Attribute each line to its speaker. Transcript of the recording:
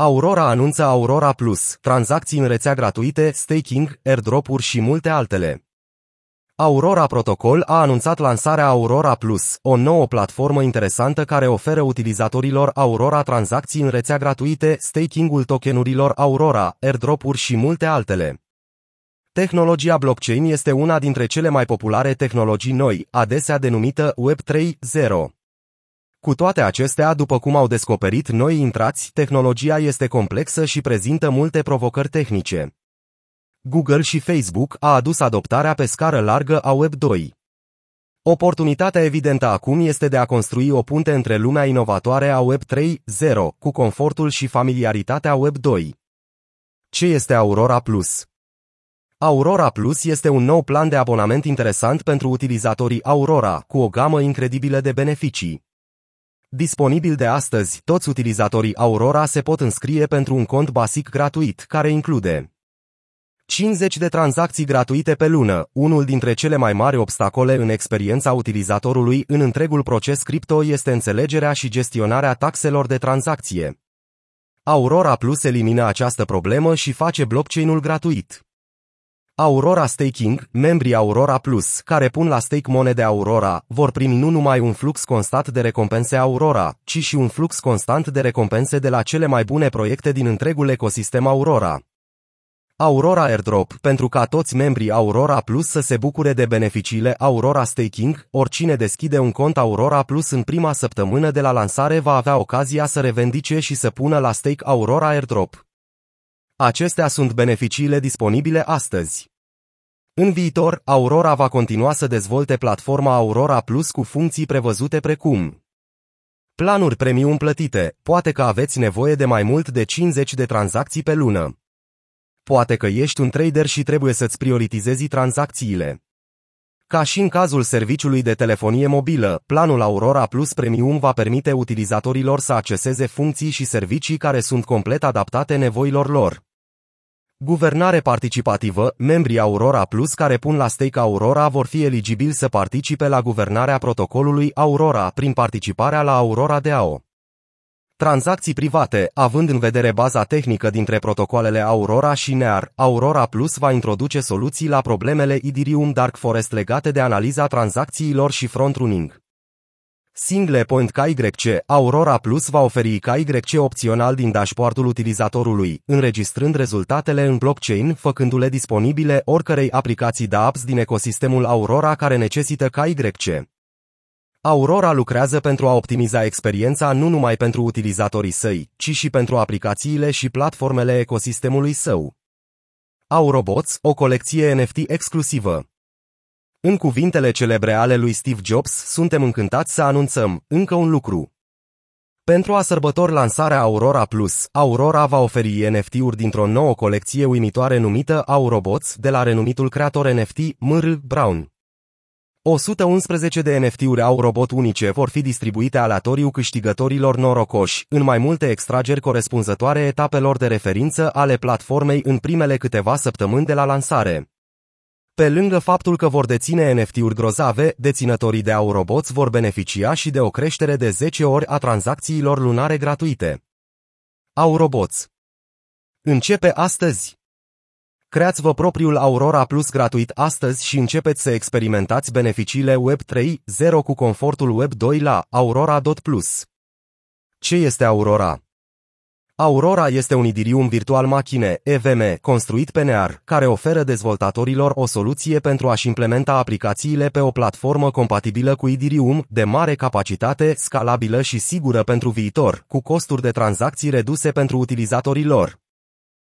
Speaker 1: Aurora anunță Aurora Plus, tranzacții în rețea gratuite, staking, airdrop-uri și multe altele. Aurora Protocol a anunțat lansarea Aurora Plus, o nouă platformă interesantă care oferă utilizatorilor Aurora tranzacții în rețea gratuite, staking-ul tokenurilor Aurora, airdrop-uri și multe altele. Tehnologia blockchain este una dintre cele mai populare tehnologii noi, adesea denumită Web 3.0. Cu toate acestea, după cum au descoperit noi intrați, tehnologia este complexă și prezintă multe provocări tehnice. Google și Facebook a adus adoptarea pe scară largă a Web 2. Oportunitatea evidentă acum este de a construi o punte între lumea inovatoare a Web 3.0 cu confortul și familiaritatea Web 2. Ce este Aurora Plus? Aurora Plus este un nou plan de abonament interesant pentru utilizatorii Aurora, cu o gamă incredibilă de beneficii. Disponibil de astăzi, toți utilizatorii Aurora se pot înscrie pentru un cont basic gratuit, care include 50 de tranzacții gratuite pe lună, unul dintre cele mai mari obstacole în experiența utilizatorului în întregul proces cripto este înțelegerea și gestionarea taxelor de tranzacție. Aurora Plus elimină această problemă și face blockchain-ul gratuit. Aurora Staking, membrii Aurora Plus, care pun la stake monede Aurora, vor primi nu numai un flux constant de recompense Aurora, ci și un flux constant de recompense de la cele mai bune proiecte din întregul ecosistem Aurora. Aurora Airdrop, pentru ca toți membrii Aurora Plus să se bucure de beneficiile Aurora Staking, oricine deschide un cont Aurora Plus în prima săptămână de la lansare va avea ocazia să revendice și să pună la stake Aurora Airdrop. Acestea sunt beneficiile disponibile astăzi. În viitor, Aurora va continua să dezvolte platforma Aurora Plus cu funcții prevăzute precum Planuri premium plătite, poate că aveți nevoie de mai mult de 50 de tranzacții pe lună. Poate că ești un trader și trebuie să-ți prioritizezi tranzacțiile. Ca și în cazul serviciului de telefonie mobilă, planul Aurora Plus Premium va permite utilizatorilor să acceseze funcții și servicii care sunt complet adaptate nevoilor lor. Guvernare participativă, membrii Aurora Plus care pun la stake Aurora vor fi eligibili să participe la guvernarea protocolului Aurora prin participarea la Aurora DAO. Tranzacții private, având în vedere baza tehnică dintre protocoalele Aurora și NEAR, Aurora Plus va introduce soluții la problemele Ethereum Dark Forest legate de analiza tranzacțiilor și front-running. Single Point KYC, Aurora Plus va oferi KYC opțional din dashboardul utilizatorului, înregistrând rezultatele în blockchain, făcându-le disponibile oricărei aplicații de apps din ecosistemul Aurora care necesită KYC. Aurora lucrează pentru a optimiza experiența nu numai pentru utilizatorii săi, ci și pentru aplicațiile și platformele ecosistemului său. Aurobots, o colecție NFT exclusivă. În cuvintele celebre ale lui Steve Jobs, suntem încântați să anunțăm încă un lucru. Pentru a sărbători lansarea Aurora Plus, Aurora va oferi NFT-uri dintr-o nouă colecție uimitoare numită Aurobots de la renumitul creator NFT Mr. Brown. 111 de NFT-uri au robot unice vor fi distribuite aleatoriu câștigătorilor norocoși, în mai multe extrageri corespunzătoare etapelor de referință ale platformei în primele câteva săptămâni de la lansare. Pe lângă faptul că vor deține NFT-uri grozave, deținătorii de Aurobots vor beneficia și de o creștere de 10 ori a tranzacțiilor lunare gratuite. Aurobots Începe astăzi! Creați-vă propriul Aurora Plus gratuit astăzi și începeți să experimentați beneficiile Web 3.0 cu confortul Web 2 la aurora.plus. Ce este Aurora? Aurora este un Idirium virtual machine, EVM, construit pe NEAR, care oferă dezvoltatorilor o soluție pentru a-și implementa aplicațiile pe o platformă compatibilă cu Idirium, de mare capacitate, scalabilă și sigură pentru viitor, cu costuri de tranzacții reduse pentru utilizatorii lor.